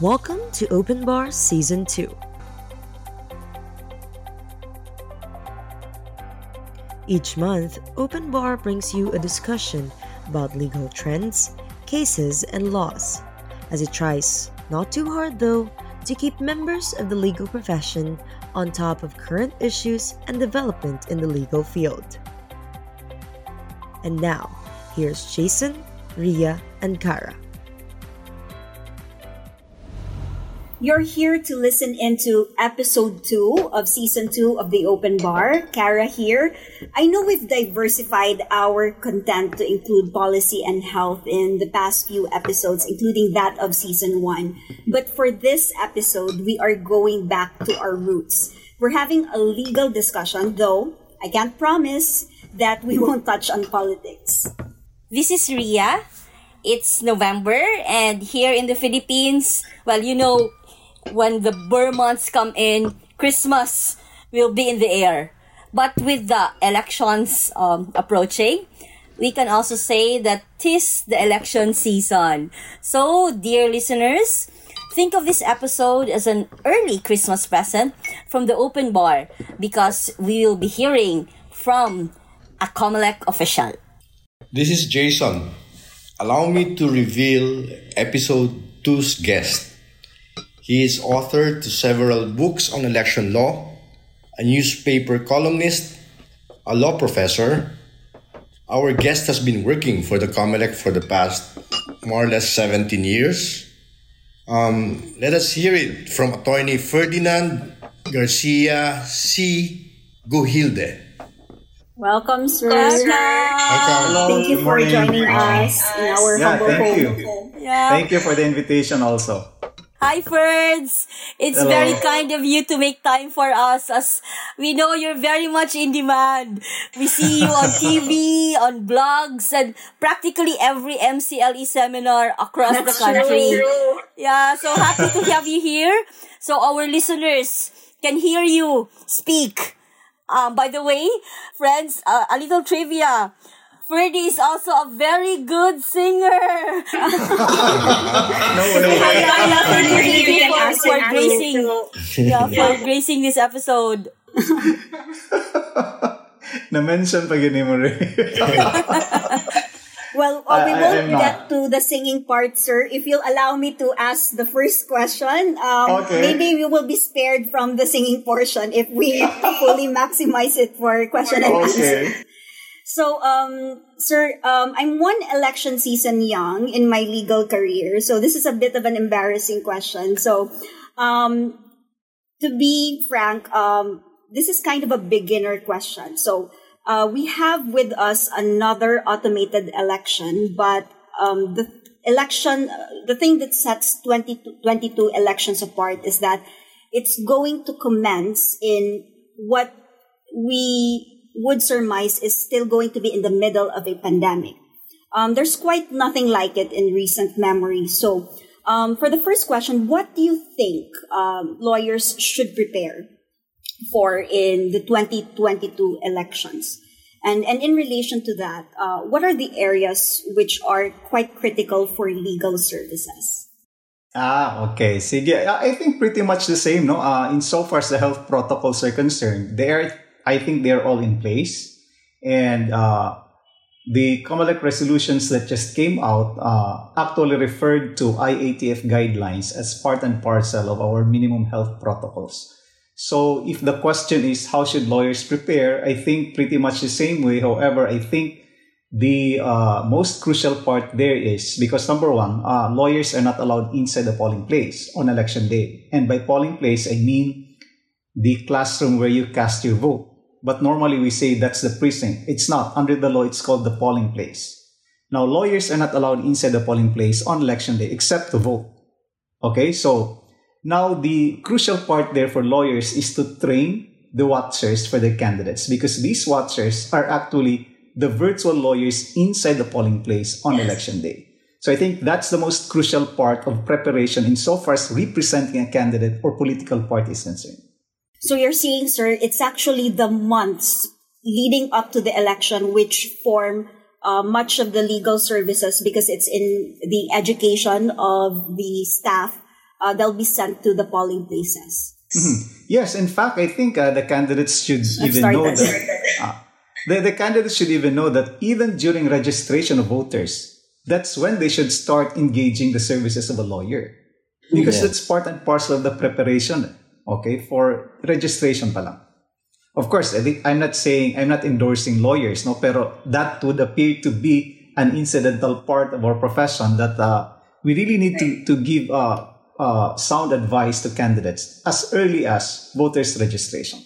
Welcome to Open Bar Season 2. Each month, Open Bar brings you a discussion about legal trends, cases, and laws, as it tries, not too hard though, to keep members of the legal profession on top of current issues and development in the legal field. And now, here's Jason, Ria, and Kara. You're here to listen into episode two of season two of the Open Bar. Kara here. I know we've diversified our content to include policy and health in the past few episodes, including that of season one. But for this episode, we are going back to our roots. We're having a legal discussion, though I can't promise that we won't touch on politics. This is Ria. It's November, and here in the Philippines, well, you know, when the Ber months come in, Christmas will be in the air. But with the elections um, approaching, we can also say that tis the election season. So, dear listeners, think of this episode as an early Christmas present from the open bar because we will be hearing from a Comelec official. This is Jason. Allow me to reveal episode 2's guest. He is author to several books on election law, a newspaper columnist, a law professor. Our guest has been working for the Comelec for the past more or less 17 years. Um, let us hear it from attorney Ferdinand Garcia C. Gujilde. Welcome, sir. Welcome. Welcome. Thank you for joining us in our Yeah, humble thank home. you. Yeah. Thank you for the invitation also. Hi, Ferds. It's Hello. very kind of you to make time for us as we know you're very much in demand. We see you on TV, on blogs, and practically every MCLE seminar across the country. true. Yeah, so happy to have you here. So our listeners can hear you speak. Um, by the way, friends, uh, a little trivia. Ferdy is also a very good singer. No, no Happy way. Thank you, Really, thank you we can for, ask for him gracing, to- yeah, for gracing this episode. Na-mention pa gini mo rin. Well, uh, we I- I- won't I'm not. get to the singing part, sir. If you'll allow me to ask the first question, um, Okay. maybe we will be spared from the singing portion if we fully maximize it for question and answer. So, um, sir, um, I'm one election season young in my legal career, so this is a bit of an embarrassing question. So, um, to be frank, um, this is kind of a beginner question. So, uh, we have with us another automated election, but um, the election, the thing that sets 2022 elections apart is that it's going to commence in what we would surmise is still going to be in the middle of a pandemic. Um, there's quite nothing like it in recent memory. So, um, for the first question, what do you think um, lawyers should prepare for in the 2022 elections? And, and in relation to that, uh, what are the areas which are quite critical for legal services? Ah, okay. Sige. I think pretty much the same, no? Uh, in so far as the health protocols are concerned, they are, I think they're all in place. And uh, the COMELEC resolutions that just came out uh, actually referred to IATF guidelines as part and parcel of our minimum health protocols. So if the question is how should lawyers prepare, I think pretty much the same way. However, I think the uh, most crucial part there is because number one, uh, lawyers are not allowed inside the polling place on election day. And by polling place, I mean the classroom where you cast your vote. But normally we say that's the precinct. It's not. Under the law, it's called the polling place. Now, lawyers are not allowed inside the polling place on election day except to vote. Okay, so now the crucial part there for lawyers is to train the watchers for the candidates because these watchers are actually the virtual lawyers inside the polling place on election day. So I think that's the most crucial part of preparation insofar as representing a candidate or political party is concerned. So you're seeing, sir, it's actually the months leading up to the election which form uh, much of the legal services because it's in the education of the staff uh, they'll be sent to the polling places. Yes, in fact, I think uh, the candidates should even started. know that. uh, the, the candidates should even know that even during registration of voters, that's when they should start engaging the services of a lawyer. Because Yeah. that's part and parcel of the preparation, okay, for registration pa lang. Of course, think- I'm not saying, I'm not endorsing lawyers, no, pero that would appear to be an incidental part of our profession that uh, we really need to, to give uh, uh, sound advice to candidates as early as voters registration.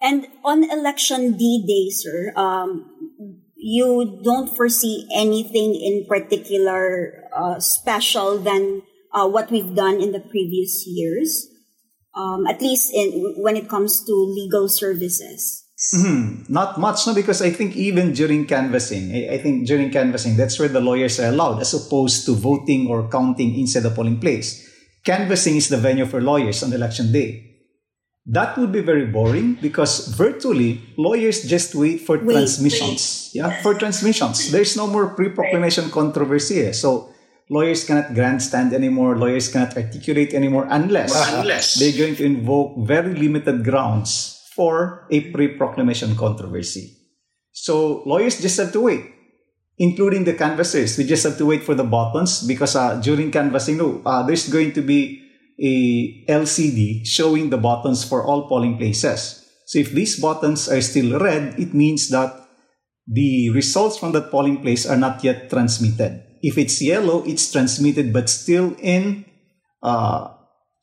And on election D day, sir, um, you don't foresee anything in particular uh, special than uh, what we've done in the previous years, um, at least in when it comes to legal services. Not much, no, because I think even during canvassing, I, I think during canvassing, that's where the lawyers are allowed as opposed to voting or counting inside the polling place. Canvassing is the venue for lawyers on election day. That would be very boring because virtually lawyers just wait for Wait, transmissions. Yeah, for transmissions. There's no more pre-proclamation controversy. eh. So lawyers cannot grandstand anymore. Lawyers cannot articulate anymore unless, Unless. they're going to invoke very limited grounds for a pre-proclamation controversy. So lawyers just have to wait, including the canvassers. We just have to wait for the buttons because uh, during canvassing, no, uh, there's going to be a LCD showing the buttons for all polling places. So if these buttons are still red, it means that the results from that polling place are not yet transmitted. If it's yellow, it's transmitted but still in uh,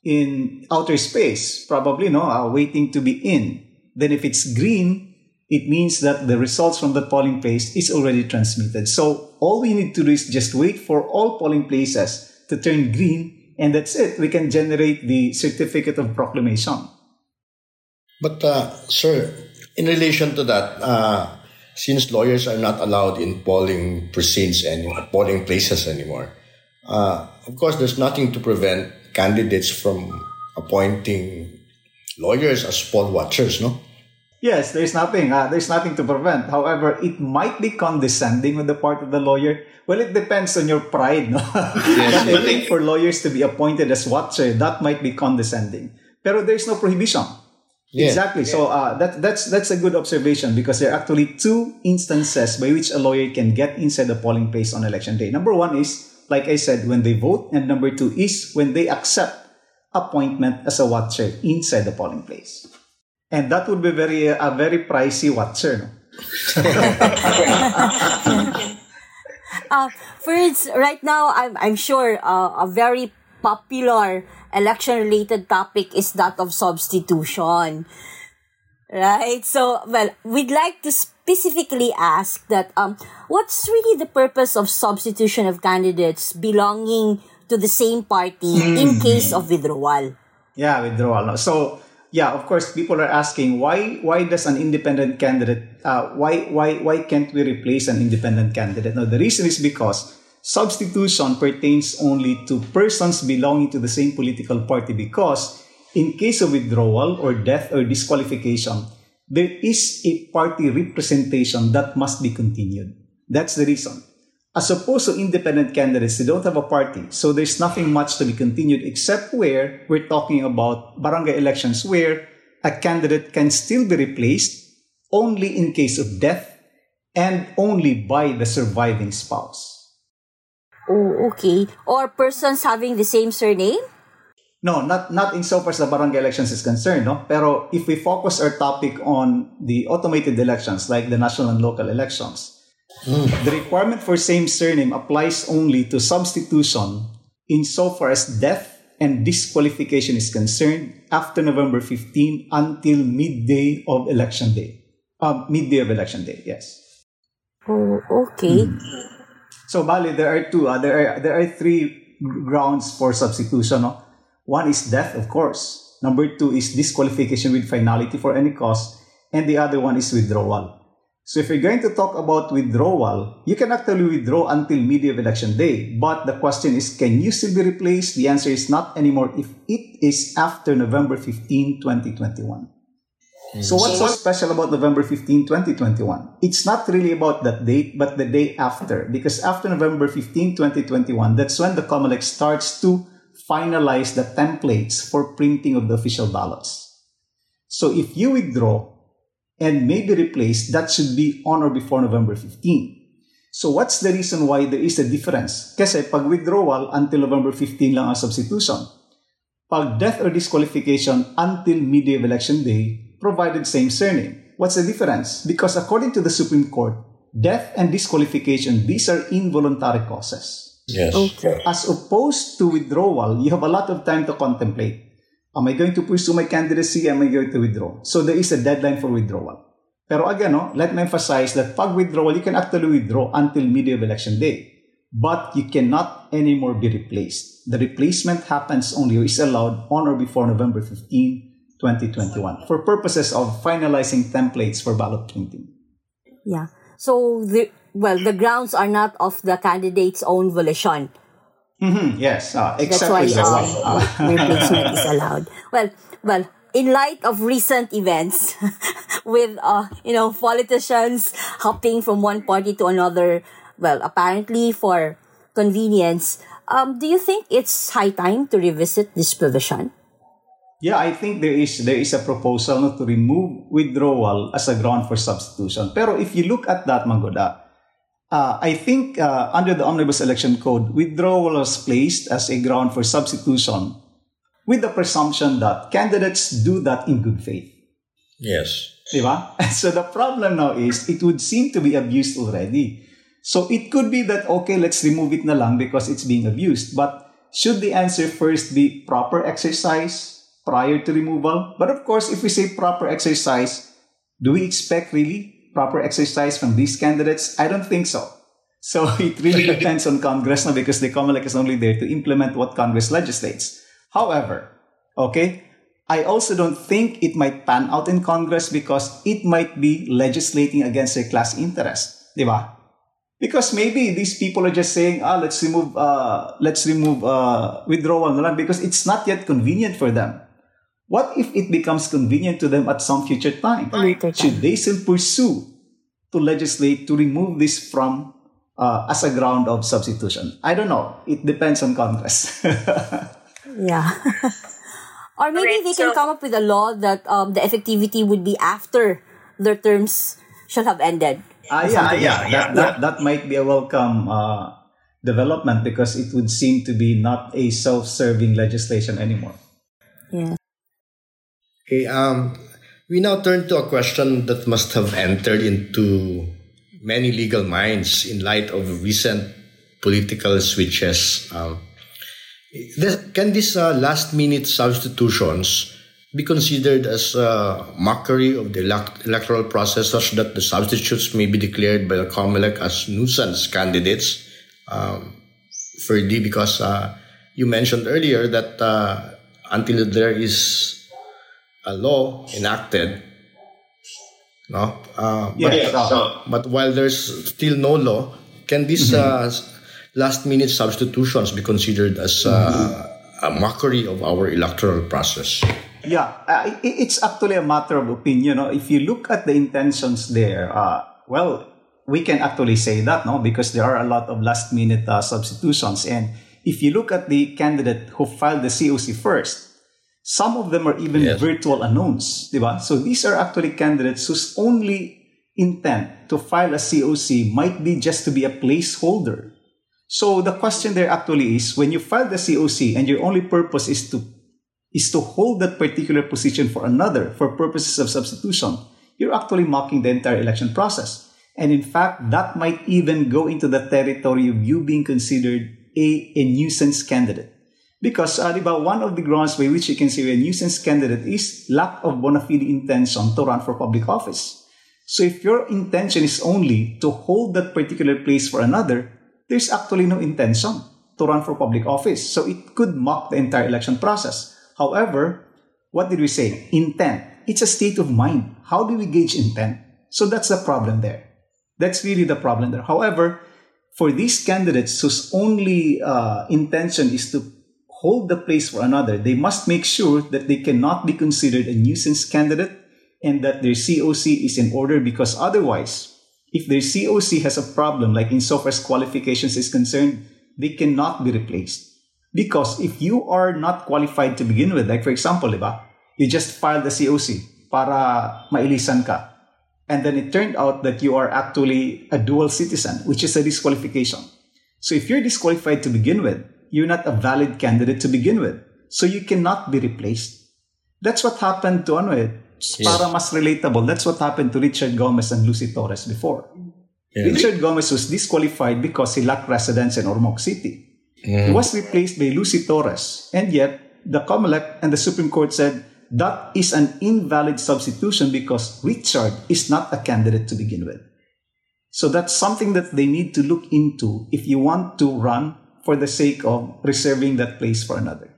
in outer space, probably no, uh, waiting to be in. Then if it's green, it means that the results from the polling place is already transmitted. So all we need to do is just wait for all polling places to turn green, and that's it. We can generate the certificate of proclamation. But, uh, sir, in relation to that, uh, since lawyers are not allowed in polling precincts and polling places anymore, uh, of course, there's nothing to prevent candidates from appointing lawyers as poll watchers, no? Yes, there's nothing. Uh, there's nothing to prevent. However, it might be condescending on the part of the lawyer. Well, it depends on your pride, no? but I for lawyers to be appointed as watcher, that might be condescending. Pero there's no prohibition. Yeah. Exactly. So uh, that that's that's a good observation because there are actually two instances by which a lawyer can get inside the polling place on election day. Number one is, like I said, when they vote, and number two is when they accept appointment as a watcher inside the polling place. And that would be very a very pricey watcher. No? Uh, first, right now, I'm, I'm sure uh, a very popular election-related topic is that of substitution. Right? So, well, we'd like to specifically ask that um, what's really the purpose of substitution of candidates belonging to the same party in case of withdrawal? Yeah, withdrawal. So yeah, of course, people are asking why why does an independent candidate uh, why why why can't we replace an independent candidate? Now the reason is because substitution pertains only to persons belonging to the same political party because in case of withdrawal or death or disqualification, there is a party representation that must be continued. That's the reason. As opposed to independent candidates, they don't have a party. So there's nothing much to be continued except where we're talking about barangay elections where a candidate can still be replaced only in case of death and only by the surviving spouse. Oh, okay. Or persons having the same surname? No, not not insofar as the barangay elections is concerned, no. Pero if we focus our topic on the automated elections, like the national and local elections, the requirement for same surname applies only to substitution insofar as death and disqualification is concerned after November 15 until midday of election day. Uh, midday of election day, yes. Oh, okay. So, Bali, there are two. Uh, there are there are three grounds for substitution. No? One is death, of course. Number two is disqualification with finality for any cause, and the other one is withdrawal. So, if you're going to talk about withdrawal, you can actually withdraw until midday of election day. But the question is, can you still be replaced? The answer is not anymore if it is after November 15, 2021. So what's so special about November 15, 2021? It's not really about that date, but the day after. Because after November 15, 2021, that's when the COMELEC starts to finalize the templates for printing of the official ballots. So if you withdraw and maybe replace, that should be on or before November 15. So what's the reason why there is a difference? Kasi pag withdrawal, until November 15 lang ang substitution. Pag death or disqualification, until midday of election day, provided same surname. What's the difference? Because according to the Supreme Court, death and disqualification, these are involuntary causes. Yes. Okay. As opposed to withdrawal, you have a lot of time to contemplate. Am I going to pursue my candidacy? Am I going to withdraw? So there is a deadline for withdrawal. Pero again, no, let me emphasize that pag withdrawal, you can actually withdraw until midday of election day. But you cannot anymore be replaced. The replacement happens only or is allowed on or before November 15, 2021 for purposes of finalizing templates for ballot printing. Yeah. So the well, the grounds are not of the candidate's own volition. Mhm, Yes, uh, That's why one. Uh, replacement is allowed. Well, well, in light of recent events, with uh, you know, politicians hopping from one party to another, well, apparently for convenience. Um, do you think it's high time to revisit this provision? Yeah, I think there is there is a proposal no, to remove withdrawal as a ground for substitution. Pero if you look at that, Mangoda, uh, I think uh, under the Omnibus Election Code, withdrawal was placed as a ground for substitution with the presumption that candidates do that in good faith. Yes. Diba? So the problem now is it would seem to be abused already. So it could be that, okay, let's remove it na lang because it's being abused. But should the answer first be proper exercise prior to removal? But of course, if we say proper exercise, do we expect really proper exercise from these candidates? I don't think so. So it really depends on Congress now because the COMELEC is only there to implement what Congress legislates. However, okay, I also don't think it might pan out in Congress because it might be legislating against their class interest, di ba? Because maybe these people are just saying, ah, let's remove, uh, let's remove uh, withdrawal na lang because it's not yet convenient for them. What if it becomes convenient to them at some future time? Later time. Should they still pursue to legislate to remove this from uh, as a ground of substitution? I don't know. It depends on Congress. Yeah. or maybe Alright, they can so- come up with a law that um, the effectivity would be after their terms shall have ended. Ah, yeah, yeah, That, that, that might be a welcome uh, development because it would seem to be not a self-serving legislation anymore. Yeah. Okay, um, we now turn to a question that must have entered into many legal minds in light of recent political switches. Um, this, can these uh, last minute substitutions be considered as a mockery of the elect- electoral process such that the substitutes may be declared by the COMELEC as nuisance candidates? Um, Ferdy, because uh, you mentioned earlier that uh, until there is a law enacted, no, uh, but, Yes, uh, but while there's still no law, can these uh, last minute substitutions be considered as uh, a mockery of our electoral process? Yeah, uh, it's actually a matter of opinion. No? If you look at the intentions there, uh, well, we can actually say that, no, because there are a lot of last-minute uh, substitutions. And if you look at the candidate who filed the COC first, some of them are even Yes. virtual unknowns, diba? So these are actually candidates whose only intent to file a COC might be just to be a placeholder. So the question there actually is when you file the COC and your only purpose is to is to hold that particular position for another for purposes of substitution, you're actually mocking the entire election process. And in fact, that might even go into the territory of you being considered a, a nuisance candidate. Because, uh, diba, one of the grounds by which you can say a nuisance candidate is lack of bona fide intention to run for public office. So if your intention is only to hold that particular place for another, there's actually no intention to run for public office. So it could mock the entire election process. However, what did we say? Intent. It's a state of mind. How do we gauge intent? So that's the problem there. That's really the problem there. However, for these candidates whose only uh, intention is to hold the place for another, they must make sure that they cannot be considered a nuisance candidate and that their COC is in order because otherwise, if their COC has a problem, like insofar as qualifications is concerned, they cannot be replaced. Because if you are not qualified to begin with, like for example, diba, you just filed the COC para mailisan ka. And then it turned out that you are actually a dual citizen, which is a disqualification. So if you're disqualified to begin with, you're not a valid candidate to begin with. So you cannot be replaced. That's what happened to ano eh, para mas relatable. That's what happened to Richard Gomez and Lucy Torres before. Yeah. Richard Gomez was disqualified because he lacked residence in Ormoc City. He was replaced by Lucy Torres, and yet the COMELEC and the Supreme Court said that is an invalid substitution because Richard is not a candidate to begin with. So that's something that they need to look into if you want to run for the sake of reserving that place for another.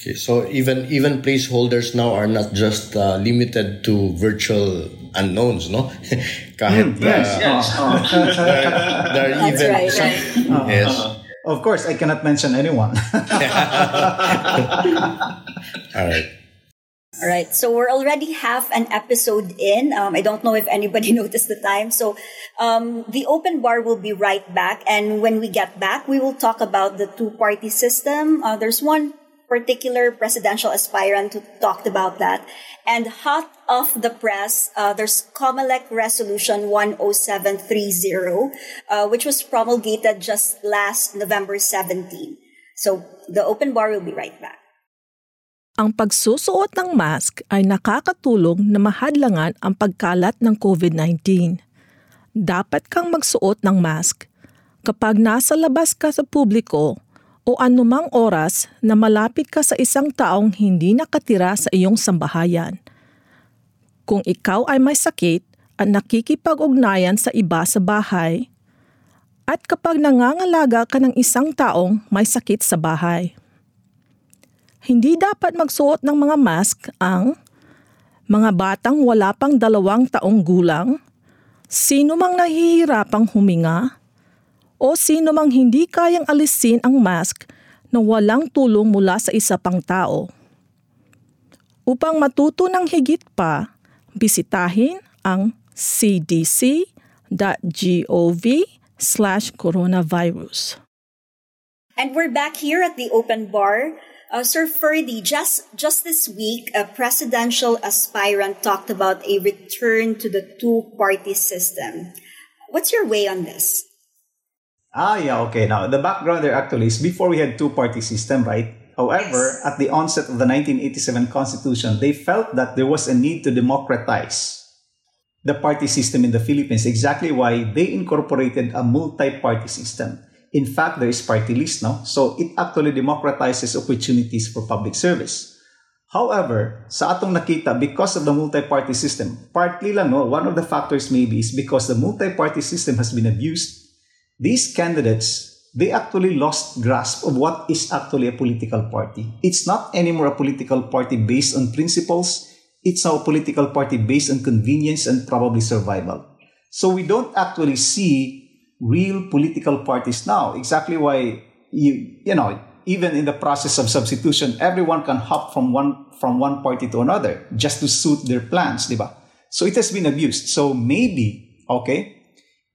Okay, so even even placeholders now are not just uh, limited to virtual unknowns, no? Kahit Yes. uh, yes. there are That's even right, some, right. yes. of course, I cannot mention anyone. All right. All right, so we're already half an episode in. Um, I don't know if anybody noticed the time. So um, the open bar will be right back. And when we get back, we will talk about the two party system. Uh, there's one particular presidential aspirant who talked about that. And hot off the press, uh, there's COMELEC Resolution 10730, uh, which was promulgated just last November 17. So the open bar will be right back. Ang pagsusuot ng mask ay nakakatulong na mahadlangan ang pagkalat ng COVID-19. Dapat kang magsuot ng mask kapag nasa labas ka sa publiko o anumang oras na malapit ka sa isang taong hindi nakatira sa iyong sambahayan. Kung ikaw ay may sakit at nakikipag-ugnayan sa iba sa bahay, at kapag nangangalaga ka ng isang taong may sakit sa bahay. Hindi dapat magsuot ng mga mask ang mga batang wala pang dalawang taong gulang, sino mang nahihirapang huminga, o sino mang hindi kayang alisin ang mask na walang tulong mula sa isa pang tao. Upang matuto ng higit pa, bisitahin ang cdc.gov slash coronavirus. And we're back here at the open bar. Uh, Sir Ferdy, just just this week, a presidential aspirant talked about a return to the two-party system. What's your way on this? Ah, yeah, okay. Now, the background there actually is before we had two-party system, right? However, at the onset of the 1987 Constitution, they felt that there was a need to democratize the party system in the Philippines, exactly why they incorporated a multi-party system. In fact, there is party list now, so it actually democratizes opportunities for public service. However, sa atong nakita, because of the multi-party system, partly lang, no, one of the factors maybe is because the multi-party system has been abused, these candidates they actually lost grasp of what is actually a political party. It's not anymore a political party based on principles. It's now a political party based on convenience and probably survival. So we don't actually see real political parties now. Exactly why you you know even in the process of substitution, everyone can hop from one from one party to another just to suit their plans, diba? So it has been abused. So maybe okay,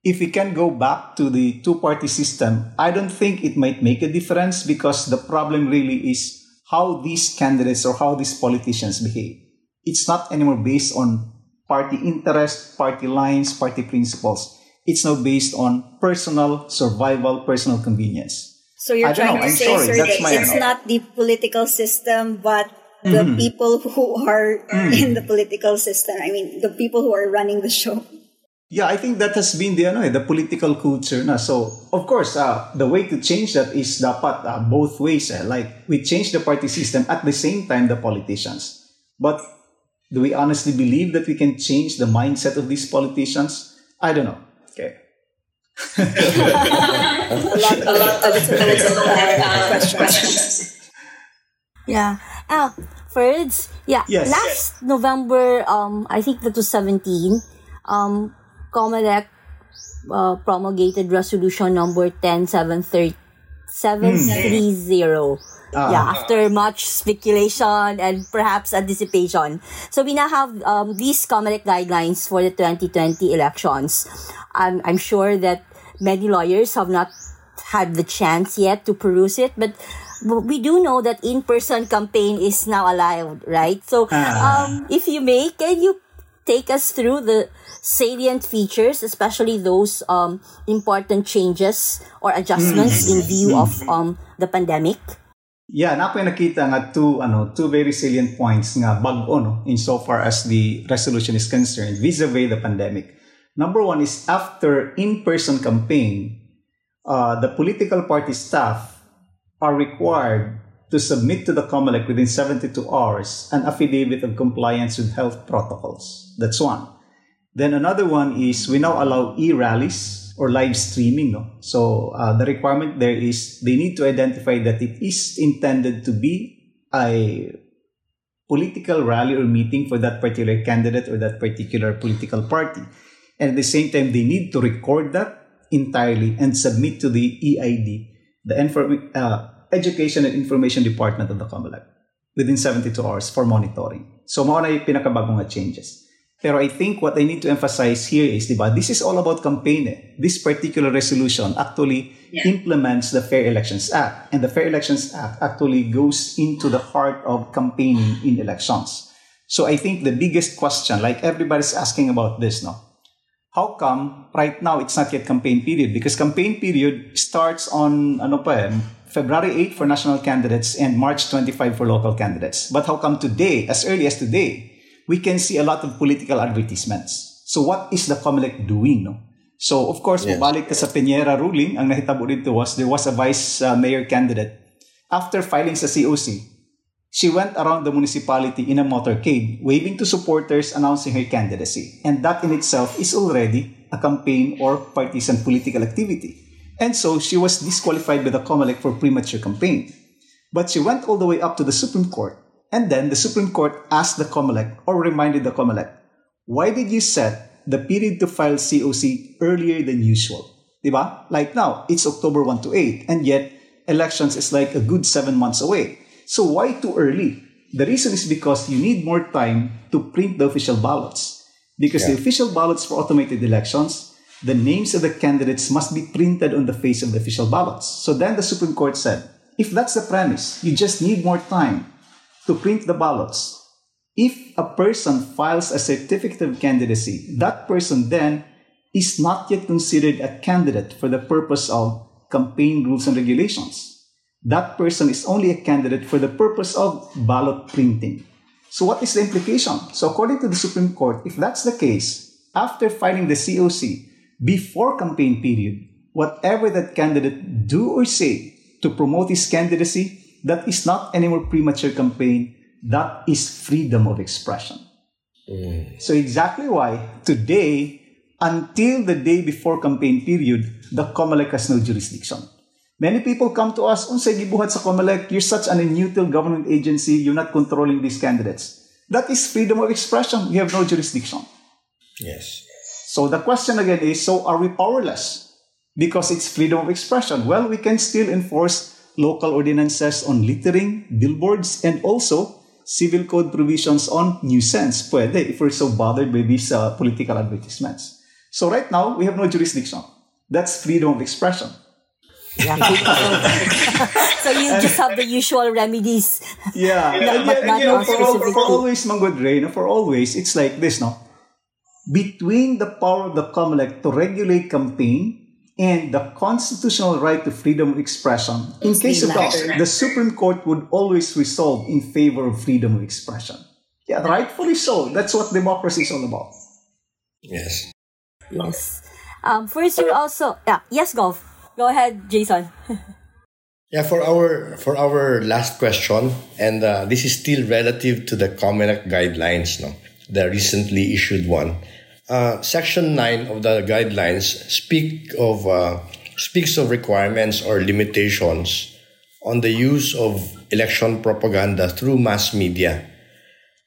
if we can go back to the two party system, I don't think it might make a difference because the problem really is how these candidates or how these politicians behave. It's not anymore based on party interest, party lines, party principles. It's now based on personal survival, personal convenience. So you're I trying know. to I'm say, sorry. sir, That's that my it's ano. not the political system, but the Mm-hmm. people who are Mm. in the political system. I mean, the people who are running the show. Yeah, I think that has been the ano, eh, the political culture na. So, of course, uh, the way to change that is dapat uh, both ways. Eh. Like, we change the party system at the same time the politicians. But do we honestly believe that we can change the mindset of these politicians? I don't know. Okay. A lot, a lot of uh, questions. Yeah. Ah, Ferds. Yeah. Yes. Last November, um, I think that was 17, um, Comelec uh, promulgated resolution number 10730. 730. Ah. Yeah, after much speculation and perhaps anticipation. So we now have um, these Comelec guidelines for the 2020 elections. I'm, I'm sure that many lawyers have not had the chance yet to peruse it, but we do know that in-person campaign is now allowed, right? So, Ah. um, if you may, can you take us through the salient features, especially those um, important changes or adjustments in view of um, the pandemic? Yeah, na nakita nga two ano two very salient points nga bag-o no insofar as the resolution is concerned vis-a-vis the pandemic. Number one is after in-person campaign, uh, the political party staff are required to submit to the COMELEC within 72 hours an affidavit of compliance with health protocols. That's one. Then another one is we now allow e-rallies or live streaming. No? So uh, the requirement there is they need to identify that it is intended to be a political rally or meeting for that particular candidate or that particular political party. And at the same time, they need to record that entirely and submit to the EID, the Inform- uh, Education and Information Department of the COMELEC within 72 hours for monitoring. So, mao na yung pinakabagong changes. Pero I think what I need to emphasize here is, di ba, this is all about campaign. Eh. This particular resolution actually implements the Fair Elections Act. And the Fair Elections Act actually goes into the heart of campaigning in elections. So I think the biggest question, like everybody's asking about this, no? How come right now it's not yet campaign period? Because campaign period starts on ano pa eh, February 8 for national candidates and March 25 for local candidates. But how come today, as early as today, we can see a lot of political advertisements. So what is the COMELEC doing? No? So of course, Yes. mabalik ka sa Penera ruling, ang nahitabo dito was there was a vice uh, mayor candidate. After filing sa COC, she went around the municipality in a motorcade, waving to supporters announcing her candidacy. And that in itself is already a campaign or partisan political activity. And so she was disqualified by the COMELEC for premature campaign. But she went all the way up to the Supreme Court. And then the Supreme Court asked the COMELEC or reminded the COMELEC, why did you set the period to file COC earlier than usual? Diba? Like now, it's October 1 to 8, and yet elections is like a good seven months away. So why too early? The reason is because you need more time to print the official ballots. Because the official ballots for automated elections, the names of the candidates must be printed on the face of the official ballots. So then the Supreme Court said, if that's the premise, you just need more time to print the ballots. If a person files a certificate of candidacy, that person then is not yet considered a candidate for the purpose of campaign rules and regulations. That person is only a candidate for the purpose of ballot printing. So, what is the implication? So, according to the Supreme Court, if that's the case, after filing the COC before campaign period, whatever that candidate do or say to promote his candidacy, that is not anymore premature campaign. That is freedom of expression. So exactly why today, until the day before campaign period, the COMELEC has no jurisdiction. Many people come to us, unsay gibuhat sa COMELEC, you're such an neutral government agency, you're not controlling these candidates. That is freedom of expression. We have no jurisdiction. Yes. So the question again is, so are we powerless? Because it's freedom of expression. Well, we can still enforce local ordinances on littering, billboards, and also civil code provisions on nuisance. Pwede, if we're so bothered by these uh, political advertisements. So right now, we have no jurisdiction. That's freedom of expression. So you just have the usual remedies. Yeah, but and not yet, now for, al- specifically. for always, no, for always, it's like this, no? Between the power of the COMELEC to regulate campaign and the constitutional right to freedom of expression, in case of doubt, the Supreme Court would always resolve in favor of freedom of expression. Yeah, rightfully so. That's what democracy is all about. Yes. Yes. Um, first, you also yeah. Yes, go. Go ahead, Jason. Yeah, for our for our last question, and uh, this is still relative to the COMELEC guidelines, no, the recently issued one. Uh, Section nine of the guidelines speak of uh, speaks of requirements or limitations on the use of election propaganda through mass media.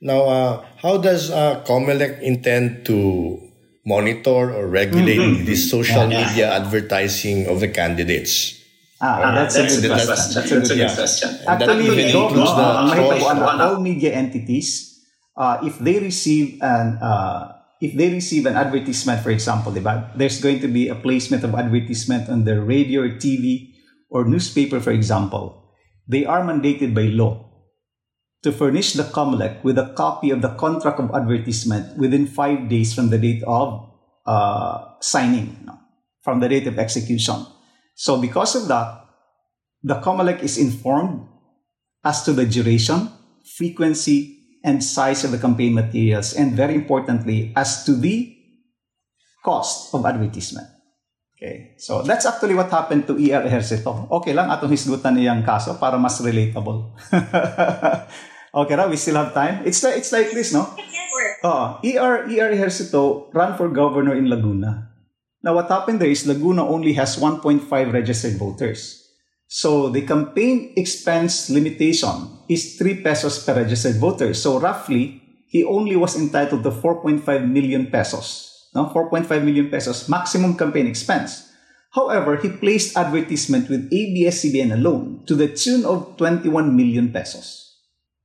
Now, uh, how does uh, COMELEC intend to monitor or regulate the social media advertising of the candidates? Ah, that's, a good that's- question. That's a good yeah. question. And that Actually, no, no, the ang mahitabuan trolls. na all media entities, uh, if they receive an uh, if they receive an advertisement, for example, there's going to be a placement of advertisement on the radio or TV or newspaper, for example. they are mandated by law to furnish the COMELEC with a copy of the contract of advertisement within five days from the date of uh, signing, from the date of execution. So because of that, the COMELEC is informed as to the duration, frequency, and size of the campaign materials, and very importantly, as to the cost of advertisement. Okay, so that's actually what happened to E.R. Ejercito. Okay lang atong hisgutan niyang kaso para mas relatable. okay ra, we still have time. It's like it's like this, no? Oh, E.R. E.R. Ejercito ran for governor in Laguna. Now what happened there is Laguna only has 1.5 registered voters. So the campaign expense limitation is 3 pesos per registered voter. So roughly, he only was entitled to 4.5 million pesos. No, 4.5 million pesos maximum campaign expense. However, he placed advertisement with ABS-CBN alone to the tune of 21 million pesos.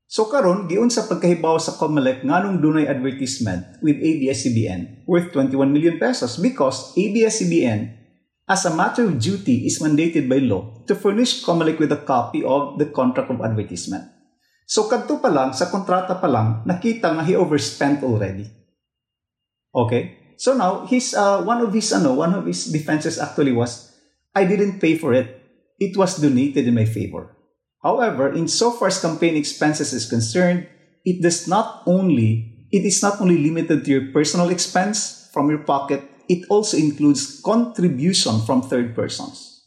So karon giun sa pagkahibaw sa COMELEC nganong dunay advertisement with ABS-CBN worth 21 million pesos because ABS-CBN as a matter of duty is mandated by law to furnish COMELEC with a copy of the contract of advertisement. So kadto pa lang sa kontrata pa lang nakita nga he overspent already. Okay? So now his uh, one of his ano one of his defenses actually was I didn't pay for it. It was donated in my favor. However, in so far as campaign expenses is concerned, it does not only it is not only limited to your personal expense from your pocket, it also includes contribution from third persons.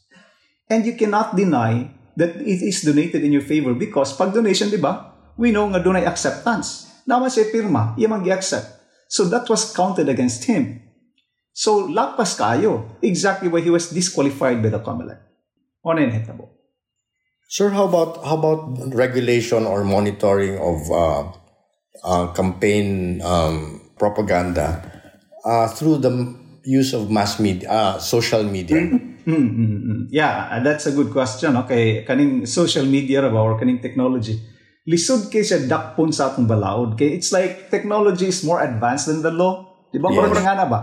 And you cannot deny that it is donated in your favor because pag donation, di ba? We know nga dunay acceptance. Naman siya pirma, iya mag-accept. So that was counted against him. So lakpas kayo, exactly why he was disqualified by the COMELEC. On inevitable. Sir, how about how about regulation or monitoring of uh, uh, campaign um, propaganda uh, through the use of mass media, uh, social media? Mm-hmm. Yeah, that's a good question. Okay, kaning social media ba or kaning technology. Lisod kay siya dakpon sa atong balaod. Kay it's like technology is more advanced than the law. Di ba? Yes. Parang ba?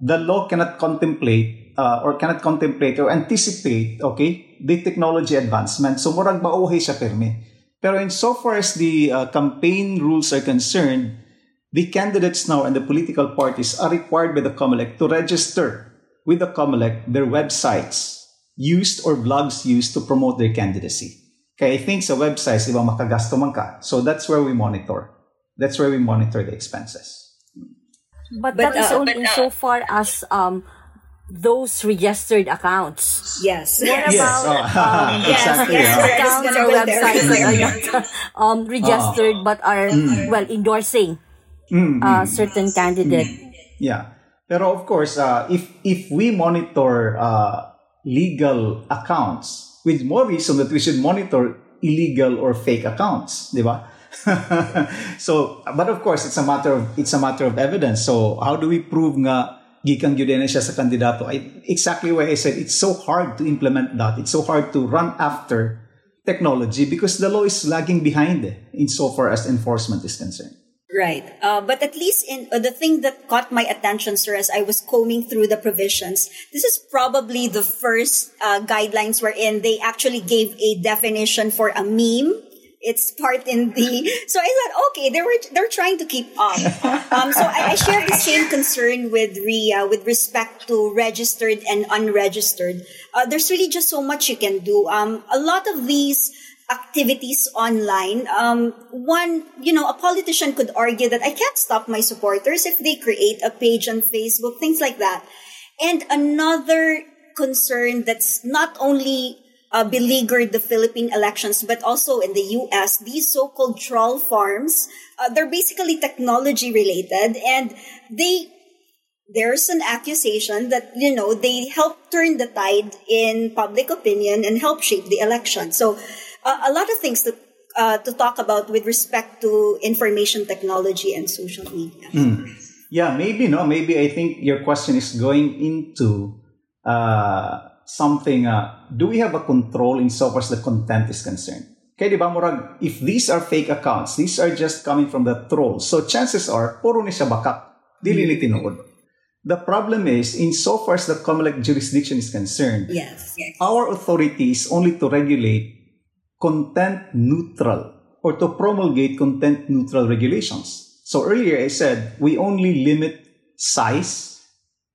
The law cannot contemplate uh, or cannot contemplate or anticipate, okay, the technology advancement. So murag mauhay siya perme. Pero in so far as the uh, campaign rules are concerned, the candidates now and the political parties are required by the COMELEC to register with the COMELEC their websites used or blogs used to promote their candidacy. Kaya I think sa websites, di ba makagasto man ka. So that's where we monitor. That's where we monitor the expenses. But, But, that is uh, only insofar as um, those registered accounts. Yes. What Yes, about oh, um, yes, exactly. yes, yeah. sir. I was accounts gonna or go there. websites that are not um, registered but are well endorsing uh, certain candidate? Yeah. Pero of course, uh, if if we monitor uh, legal accounts, with more reason that we should monitor illegal or fake accounts, di ba? so, but of course, it's a matter of it's a matter of evidence. So, how do we prove nga gikan gyud na siya sa kandidato? I, exactly why I said it's so hard to implement that. It's so hard to run after technology because the law is lagging behind insofar as enforcement is concerned. Right. Uh, but at least in uh, the thing that caught my attention, sir, as I was combing through the provisions, this is probably the first uh, guidelines wherein they actually gave a definition for a meme. It's part in the. So I thought, okay, they were they're trying to keep up. Um, so I, I share the same concern with Ria with respect to registered and unregistered. Uh, there's really just so much you can do. Um, a lot of these activities online. Um, one, you know, a politician could argue that I can't stop my supporters if they create a page on Facebook, things like that. And another concern that's not only uh, beleaguered the Philippine elections, but also in the US, these so-called troll farms, uh, they're basically technology related and they there's an accusation that you know they help turn the tide in public opinion and help shape the election. So uh, a lot of things to uh, to talk about with respect to information technology and social media. Yeah, maybe no. Maybe I think your question is going into uh, something. Uh, do we have a control in so far as the content is concerned? Kaya di ba murag, if these are fake accounts, these are just coming from the trolls. So chances are, puro ni siya bakak. Dili ni tinuod. The problem is, in so far as the COMELEC jurisdiction is concerned, Yes. yes. our authority is only to regulate content neutral or to promulgate content neutral regulations. So earlier I said we only limit size,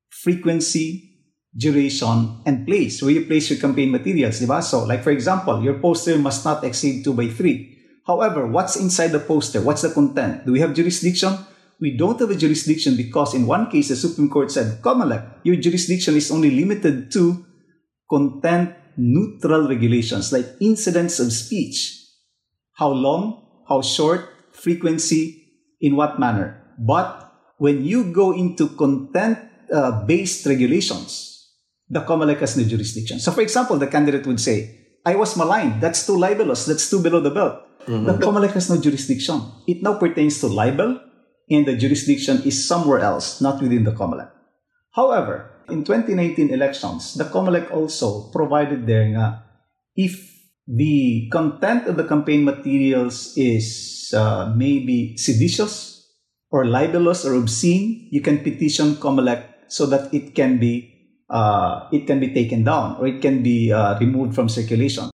frequency, duration, and place, where you place your campaign materials, diba? So, like for example, your poster must not exceed 2 by 3. However, what's inside the poster? What's the content? Do we have jurisdiction? We don't have a jurisdiction because in one case, the Supreme Court said, Comelec, your jurisdiction is only limited to content neutral regulations like incidents of speech. How long, how short, frequency, in what manner. But when you go into content uh, based regulations, the COMELEC has no jurisdiction. So, for example, the candidate would say, I was maligned. That's too libelous. That's too below the belt. Mm-hmm. The COMELEC has no jurisdiction. It now pertains to libel, and the jurisdiction is somewhere else, not within the COMELEC. However, in 2019 elections, the COMELEC also provided there nga, if the content of the campaign materials is uh, maybe seditious or libelous or obscene, you can petition COMELEC so that it can be uh, it can be taken down or it can be uh, removed from circulation.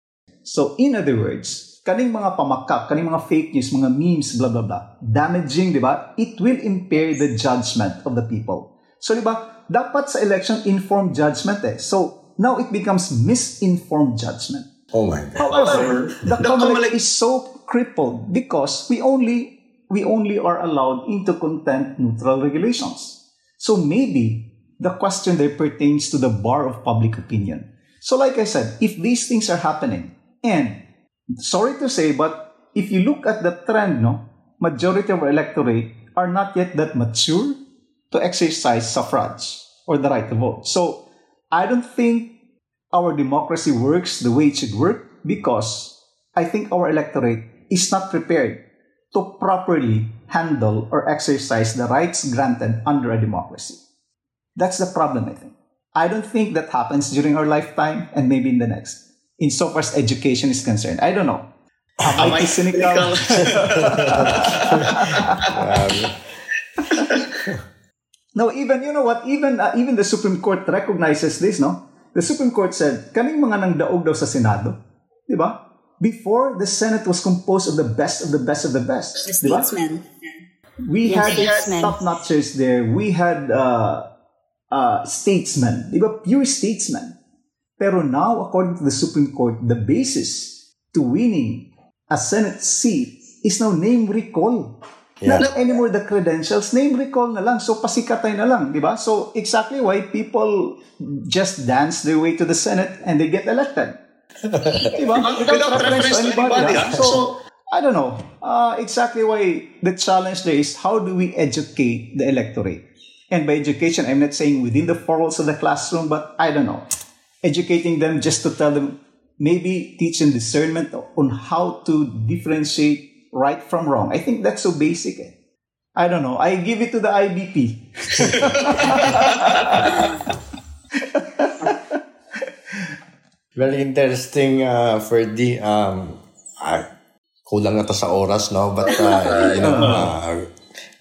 So in other words, kaning mga pamakak, kaning mga fake news, mga memes, blah, blah, blah, damaging, di ba? It will impair the judgment of the people. So, di ba, dapat sa election informed judgment eh. So, now it becomes misinformed judgment. Oh my God. However, the, the COMELEC is so crippled because we only we only are allowed into content neutral regulations. So maybe the question there pertains to the bar of public opinion. So, like I said, if these things are happening, and sorry to say, but if you look at the trend, no, majority of our electorate are not yet that mature to exercise suffrage or the right to vote. So, I don't think our democracy works the way it should work because I think our electorate is not prepared to properly handle or exercise the rights granted under a democracy. That's the problem, I think. I don't think that happens during our lifetime and maybe in the next. insofar as education is concerned. I don't know. Am I cynical? no, even, you know what, even uh, even the Supreme Court recognizes this, no? The Supreme Court said, kaning mga nang daog daw sa Senado, di ba? Before, the Senate was composed of the best of the best of the best. The statesmen. We had top-notchers there. We had uh, uh, statesman, di ba? Pure statesman. Pero now, according to the Supreme Court, the basis to winning a Senate seat is now name recall. Yeah. Not anymore the credentials, name recall na lang. So, pasikatay na lang, di ba? So, exactly why people just dance their way to the Senate and they get elected. di ba? Without reference to anybody. anybody so, I don't know. Uh, exactly why the challenge there is how do we educate the electorate? And by education, I'm not saying within the four walls of the classroom, but I don't know. Educating them just to tell them, maybe teach them discernment on how to differentiate right from wrong. I think that's so basic. Eh? I don't know. I give it to the IBP. Very interesting, uh, Ferdy. Um, uh, kulang na to sa oras, no? But, uh, you know, uh,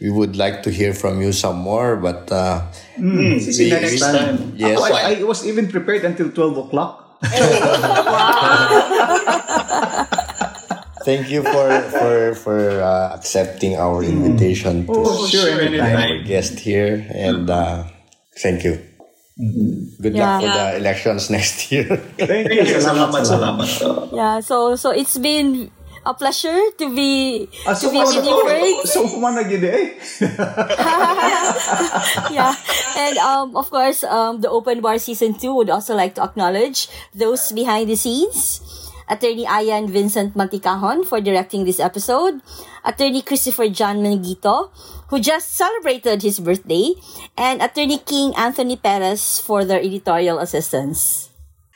we would like to hear from you some more, but uh, mm, we, next time. Yes, I, I, was even prepared until twelve o'clock. Thank you for for for uh, accepting our invitation to oh, sure, our guest here, and uh, thank you. Mm-hmm. Good yeah. luck for the elections next year. thank you. Salamat, salamat. Yeah, so so it's been a pleasure to be ah, to be with you, Frank. So eh. yeah, and um, of course, um, the Open Bar Season 2 would also like to acknowledge those behind the scenes. Attorney Ayan Vincent Manticahon for directing this episode, Attorney Christopher John Menegito, who just celebrated his birthday, and Attorney King Anthony Perez for their editorial assistance.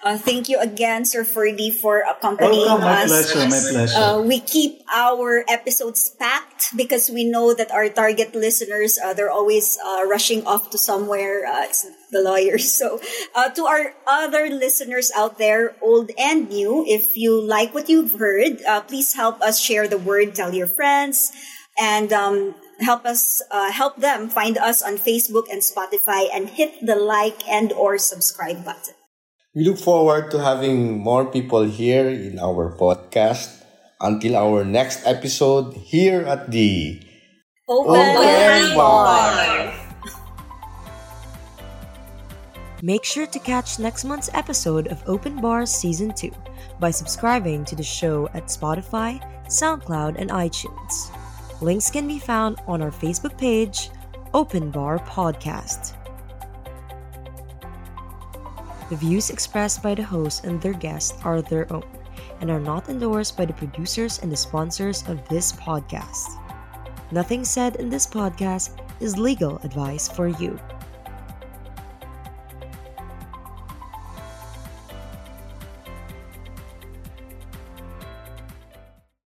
Uh, thank you again, Sir Ferdy, for accompanying my us. Pleasure, my pleasure. Uh, we keep our episodes packed because we know that our target listeners, uh, they're always uh, rushing off to somewhere. Uh, it's the lawyers. So, uh, to our other listeners out there, old and new, if you like what you've heard, please help us share the word, tell your friends, and um, help us help them find us on Facebook and Spotify, and hit the like and or subscribe button. We look forward to having more people here in our podcast. Until our next episode here at the Open, Open Bar. Make sure to catch next month's episode of Open Bars Season 2 by subscribing to the show at Spotify, SoundCloud, and iTunes. Links can be found on our Facebook page, Open Bar Podcast. The views expressed by the hosts and their guests are their own and are not endorsed by the producers and the sponsors of this podcast. Nothing said in this podcast is legal advice for you.